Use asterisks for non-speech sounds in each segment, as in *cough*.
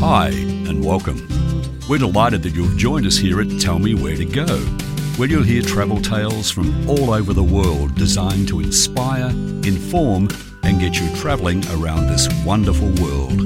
Hi, and welcome. We're delighted that you've joined us here at Tell Me Where to Go, where you'll hear travel tales from all over the world designed to inspire, inform, and get you travelling around this wonderful world.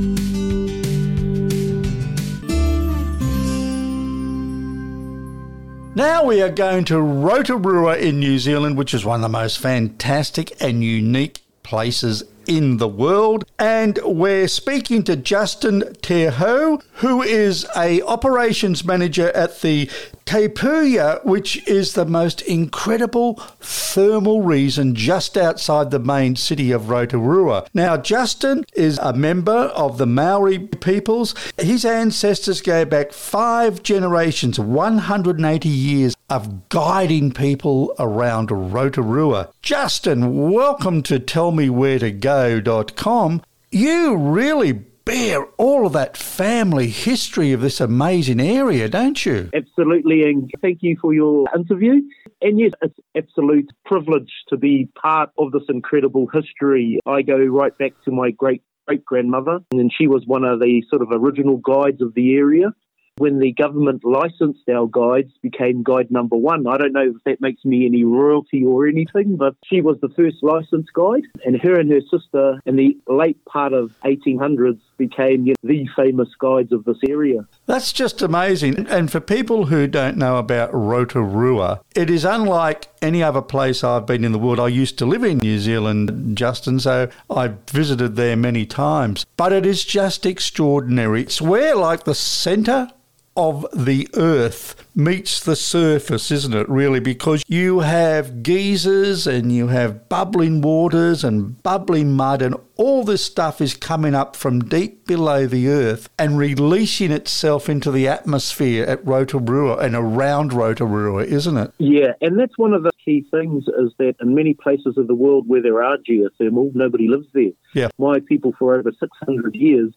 Now we are going to Rotorua in New Zealand, which is one of the most fantastic and unique places in the world. And we're speaking to Justin Terho, who is a operations manager at the Te Puia, which is the most incredible thermal region just outside the main city of Rotorua. Now, Justin is a member of the Maori peoples. His ancestors go back five generations, 180 years of guiding people around Rotorua. Justin, welcome to Tell Me Where to Go.com. You really bear all of that family history of this amazing area, don't you? Absolutely, and thank you for your interview. And yes, it's absolute privilege to be part of this incredible history. I go right back to my great great grandmother, and she was one of the sort of original guides of the area when the government licensed our guides, became guide number one. I don't know if that makes me any royalty or anything, but she was the first licensed guide, and her and her sister in the late part of 1800s became you know, the famous guides of this area. That's just amazing. And for people who don't know about Rotorua, it is unlike any other place I've been in the world. I used to live in New Zealand, Justin, so I've visited there many times. But it is just extraordinary. It's where, like, the centre of the earth meets the surface, isn't it, really? Because you have geysers and you have bubbling waters and bubbling mud, and all this stuff is coming up from deep below the earth and releasing itself into the atmosphere at Rotorua and around Rotorua, isn't it? Yeah, and that's one of the key things is that in many places of the world where there are geothermal, nobody lives there. Yeah. My people for over 600 years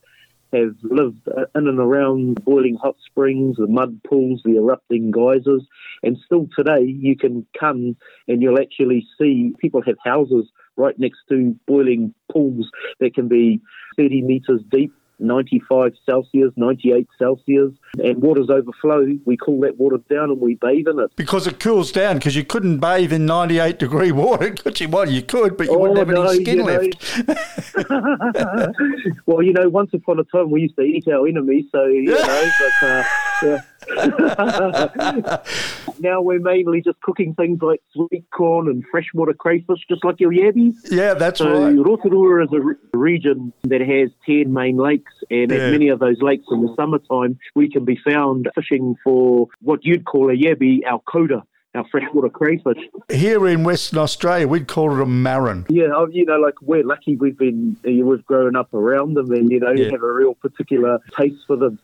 have lived in and around boiling hot springs, the mud pools, the erupting geysers, and still today you can come and you'll actually see people have houses right next to boiling pools that can be 30 metres deep 95 Celsius, 98 Celsius, and waters overflow. We cool that water down and we bathe in it. Because it cools down, because you couldn't bathe in 98 degree water, *laughs* could you? Well, you could, but you oh, wouldn't have no, any skin left. *laughs* *laughs* well, you know, once upon a time we used to eat our enemies, so, you know, but, uh, yeah. *laughs* now we're mainly just cooking things like sweet corn and freshwater crayfish, just like your yabbies. Yeah, that's so right. Rotorua is a re- region that has 10 main lakes, and yeah. at many of those lakes in the summertime, we can be found fishing for what you'd call a yabby, our koura our freshwater crayfish. Here in Western Australia, we'd call it a marron. Yeah, oh, you know, like we're lucky we've been, we've grown up around them and, you know, yeah. have a real particular taste for them.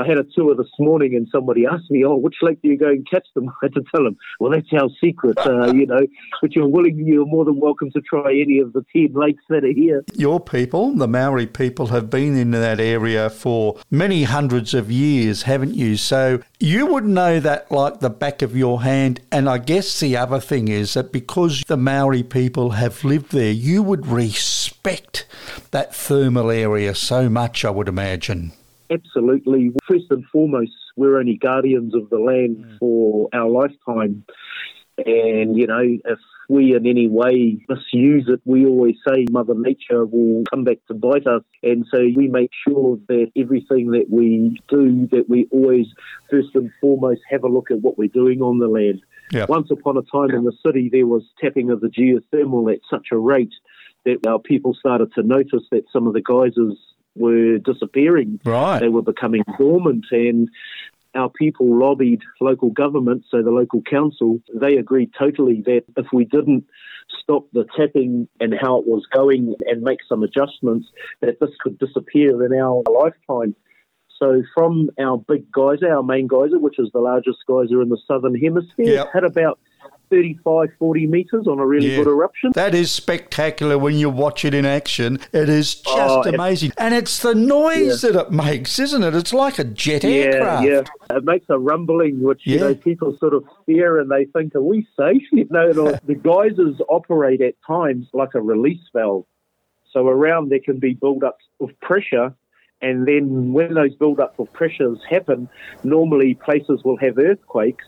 I had a tour this morning and somebody asked me, oh, which lake do you go and catch them? *laughs* I had to tell them, well, that's our secret, uh, *laughs* you know, but you're willing, you're more than welcome to try any of the 10 lakes that are here. Your people, the Maori people, have been in that area for many hundreds of years, haven't you? So you would know that like the back of your hand. And I guess the other thing is that because the Maori people have lived there, you would respect that thermal area so much, I would imagine. Absolutely. First and foremost, we're only guardians of the land mm. for our lifetime. And, you know, if we in any way misuse it, we always say Mother Nature will come back to bite us. And so we make sure that everything that we do, that we always first and foremost have a look at what we're doing on the land. Yeah. Once upon a time in the city, there was tapping of the geothermal at such a rate that our people started to notice that some of the geysers were disappearing. Right. They were becoming dormant and our people lobbied local government, so the local council, they agreed totally that if we didn't stop the tapping and how it was going and make some adjustments, that this could disappear in our lifetime. So from our big geyser, our main geyser, which is the largest geyser in the southern hemisphere, yep. had about 35, 40 metres on a really yeah. good eruption. That is spectacular when you watch it in action. It is oh, just oh, amazing. And it's the noise yeah. that it makes, isn't it? It's like a jet yeah, aircraft. Yeah, it makes a rumbling, which, you know, people sort of fear and they think, are we safe? *laughs* You know, *laughs* the geysers operate at times like a release valve. So around there can be build-up of pressure And then when those build-up of pressures happen, normally places will have earthquakes.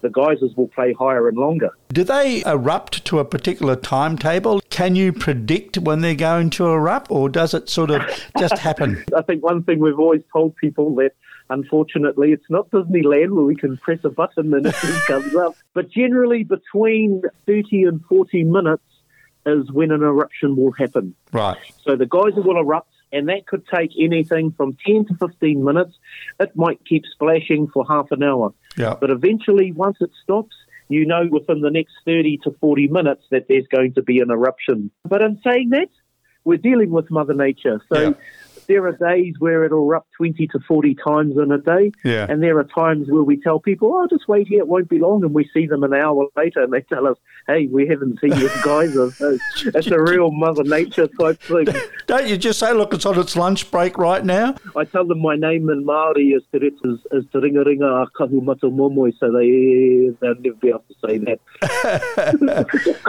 The geysers will play higher and longer. Do they erupt to a particular timetable? Can you predict when they're going to erupt, or does it sort of just *laughs* happen? I think one thing we've always told people that unfortunately it's not Disneyland where we can press a button and it *laughs* comes up. But generally between 30 and 40 minutes is when an eruption will happen. Right. So the geyser will erupt and that could take anything from 10 to 15 minutes. It might keep splashing for half an hour. Yeah. But eventually, once it stops, you know within the next 30 to 40 minutes that there's going to be an eruption. But in saying that, we're dealing with Mother Nature. So Yeah. There are days where it'll erupt 20 to 40 times in a day. Yeah. And there are times where we tell people, oh, just wait here, it won't be long. And we see them an hour later and they tell us, hey, we haven't seen this geyser. It's a real Mother Nature type thing. *laughs* Don't you just say, look, it's on its lunch break right now? I tell them my name in Māori is Te Reta, is, is Te Ringa Ringa a Momoi, so they, they'll never be able to say that. *laughs*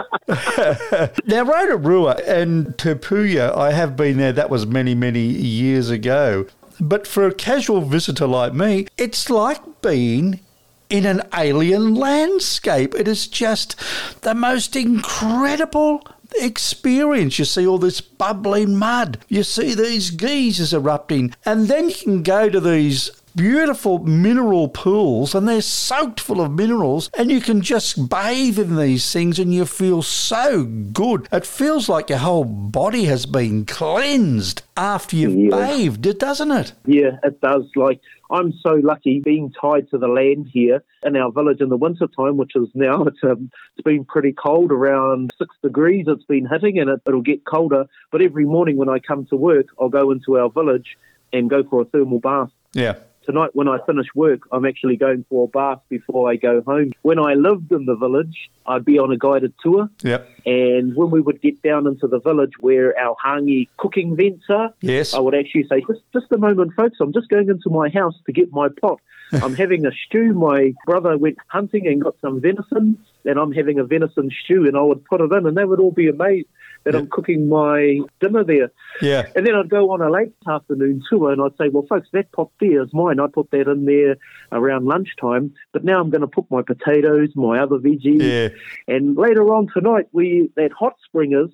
Now, Rotorua and Te Puia, I have been there. That was many, many years ago. But for a casual visitor like me, it's like being in an alien landscape. It is just the most incredible experience. You see all this bubbling mud, you see these geysers erupting, and then you can go to these beautiful mineral pools and they're soaked full of minerals and you can just bathe in these things and you feel so good. It feels like your whole body has been cleansed after you've Yeah. bathed, doesn't it? Yeah, it does. Like, I'm so lucky being tied to the land here in our village in the winter time, which is now, *laughs* it's, um, it's been pretty cold, around six degrees it's been hitting, and it, it'll get colder. But every morning when I come to work, I'll go into our village and go for a thermal bath. Yeah. Tonight, when I finish work, I'm actually going for a bath before I go home. When I lived in the village, I'd be on a guided tour. Yep. And when we would get down into the village where our hangi cooking vents are, Yes. I would actually say, just, just a moment, folks, I'm just going into my house to get my pot. *laughs* I'm having a stew. My brother went hunting and got some venison, and I'm having a venison stew, and I would put it in, and they would all be amazed that I'm cooking my dinner there. Yeah. And then I'd go on a late afternoon tour and I'd say, well, folks, that pot there is mine. I put that in there around lunchtime, but now I'm going to put my potatoes, my other veggies. Yeah. And later on tonight, we that hot spring is,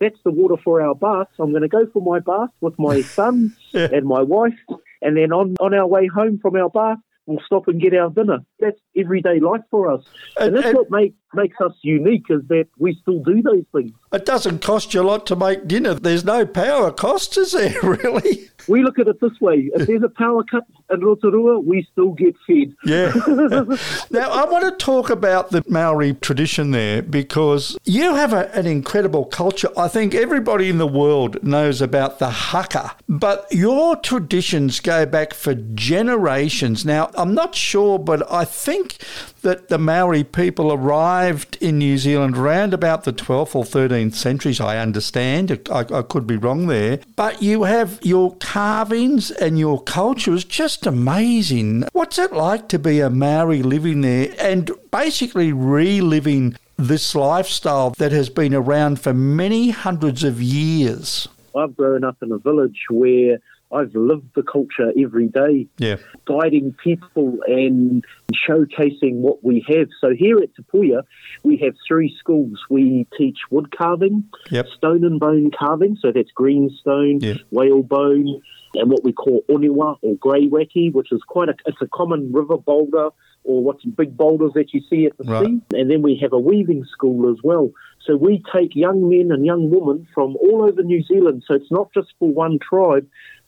that's the water for our bath. I'm going to go for my bath with my *laughs* son Yeah. and my wife. And then on, on our way home from our bath, we'll stop and get our dinner. That's everyday life for us. And- And, that's and- what make, makes us unique is that we still do those things. It doesn't cost you a lot to make dinner. There's no power cost, is there, *laughs* really? We look at it this way: if there's a power cut in Rotorua, we still get fed. Yeah. *laughs* now, I want to talk about the Maori tradition there because you have a, an incredible culture. I think everybody in the world knows about the haka, but your traditions go back for generations. Now, I'm not sure, but I think that the Maori people arrived in New Zealand around about the 12th or 13th centuries, I understand. I, I could be wrong there. But you have your carvings and your culture is just amazing. What's it like to be a Maori living there and basically reliving this lifestyle that has been around for many hundreds of years? I've grown up in a village where I've lived the culture every day, Yeah. guiding people and showcasing what we have. So here at Te Puia, we have three schools. We teach wood carving, Yep. stone and bone carving, so that's greenstone, Yeah. whalebone, and what we call onewa or greywacke, which is quite a it's a common river boulder or what's big boulders that you see at the Right. sea. And then we have a weaving school as well. So we take young men and young women from all over New Zealand. So it's not just for one tribe,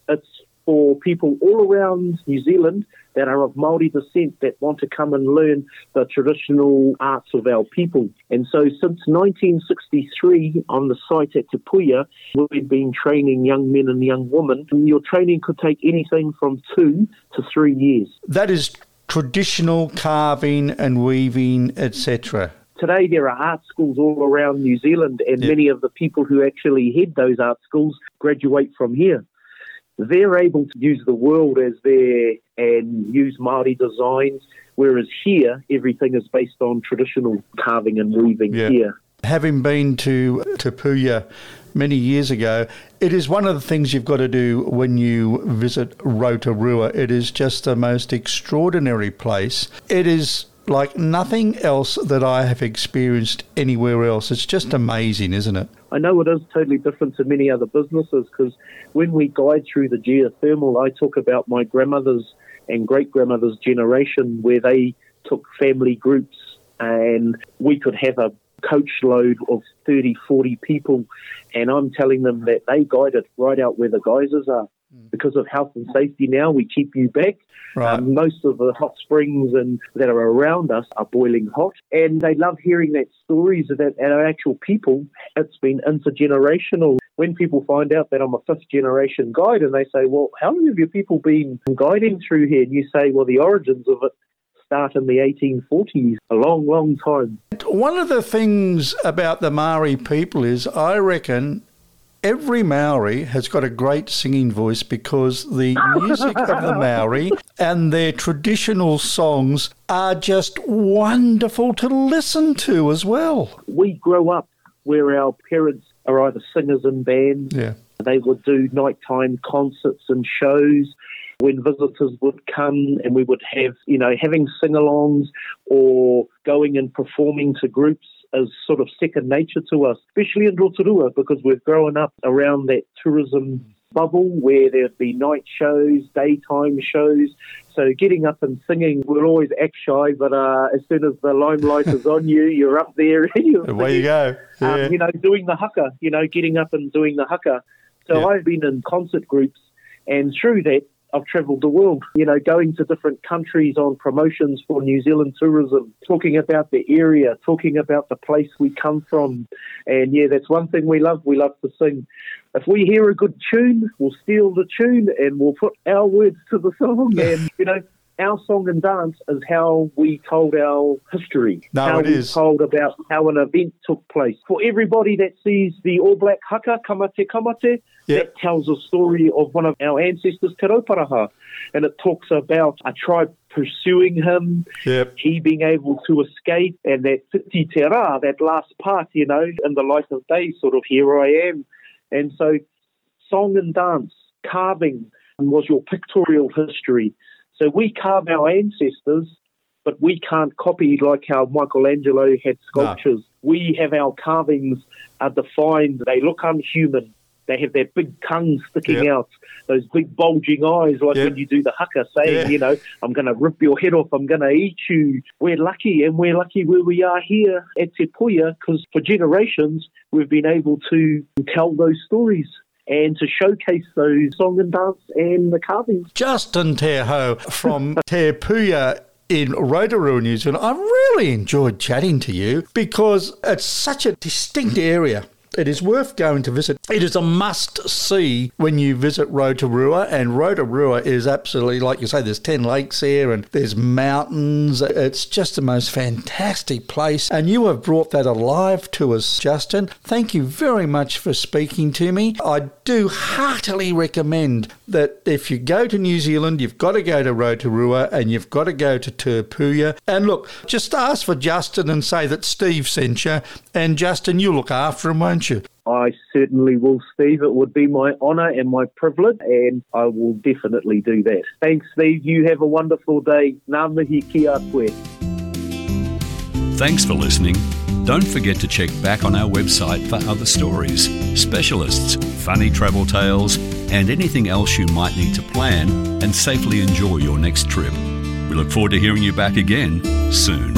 it's for people all around New Zealand that are of Maori descent that want to come and learn the traditional arts of our people. And so since 1963 on the site at Te Puia, we've been training young men and young women. And your training could take anything from two to three years. That is traditional carving and weaving, etc. Today, there are art schools all around New Zealand, and Yeah. many of the people who actually head those art schools graduate from here. They're able to use the world as their and use Maori designs, whereas here everything is based on traditional carving and weaving Yeah. here. Having been to Te many years ago, it is one of the things you've got to do when you visit Rotorua. It is just the most extraordinary place. It is like nothing else that I have experienced anywhere else. It's just amazing, isn't it? I know it is totally different to many other businesses because when we guide through the geothermal, I talk about my grandmother's and great grandmother's generation where they took family groups and we could have a coach load of 30, 40 people. And I'm telling them that they guided right out where the geysers are. Mm. Because of health and safety now, we keep you back. Right. Um, most of the hot springs and that are around us are boiling hot, and they love hearing that stories of that our actual people. It's been intergenerational. When people find out that I'm a fifth generation guide, and they say, "Well, how long have your people been guiding through here?" and you say, "Well, the origins of it start in the 1840s, a long, long time. One of the things about the Maori people is, I reckon, every Maori has got a great singing voice because the music of the Maori and their traditional songs are just wonderful to listen to as well. We grow up where our parents are either singers in bands. Yeah. They would do nighttime concerts and shows when visitors would come and we would have, you know, having sing alongs or going and performing to groups is sort of second nature to us, especially in Rotorua, because we've grown up around that tourism bubble where there'd be night shows, daytime shows. So getting up and singing, we're always act shy, but uh, as soon as the limelight is on you, you're up there. you're Away you go. Um, yeah. Um, you know, doing the haka, you know, getting up and doing the haka. So yeah. I've been in concert groups, and through that, I've travelled the world, you know, going to different countries on promotions for New Zealand tourism, talking about the area, talking about the place we come from. And yeah, that's one thing we love. We love to sing. If we hear a good tune, we'll steal the tune and we'll put our words to the song. *laughs* And, you know, our song and dance is how we told our history. No, how it we is. told about how an event took place. For everybody that sees the All Black haka, ka mate ka mate, yep. that tells a story of one of our ancestors, Te Rauparaha. And it talks about a tribe pursuing him, yep. he being able to escape, and that Whiti Te Ra, that last part, you know, in the light of day, sort of, here I am. And so, song and dance, carving was your pictorial history. So we carve our ancestors, but we can't copy like how Michelangelo had ah. sculptures. No. We have our carvings are defined. They look unhuman. They have their big tongues sticking yep. out, those big bulging eyes, like yep. when you do the haka, saying, yeah. you know, I'm going to rip your head off, I'm going to eat you. We're lucky, and we're lucky where we are here at Te Puia, because for generations we've been able to tell those stories and to showcase those song and dance and the carvings. Justin Terho from *laughs* Te Puia in Rotorua, New Zealand. I really enjoyed chatting to you because it's such a distinct area it is worth going to visit. It is a must see when you visit Rotorua, and Rotorua is absolutely, like you say, there's 10 lakes here and there's mountains. It's just the most fantastic place, and you have brought that alive to us, Justin. Thank you very much for speaking to me. I do heartily recommend that if you go to New Zealand, you've got to go to Rotorua and you've got to go to Te Puia. And look, just ask for Justin and say that Steve sent you, and Justin, you look after him, won't won't you? I certainly will, Steve. It would be my honour and my privilege, and I will definitely do that. Thanks, Steve. You have a wonderful day. Ngā mihi ki a koe. Thanks for listening. Don't forget to check back on our website for other stories, specialists, funny travel tales, and anything else you might need to plan and safely enjoy your next trip. We look forward to hearing you back again soon.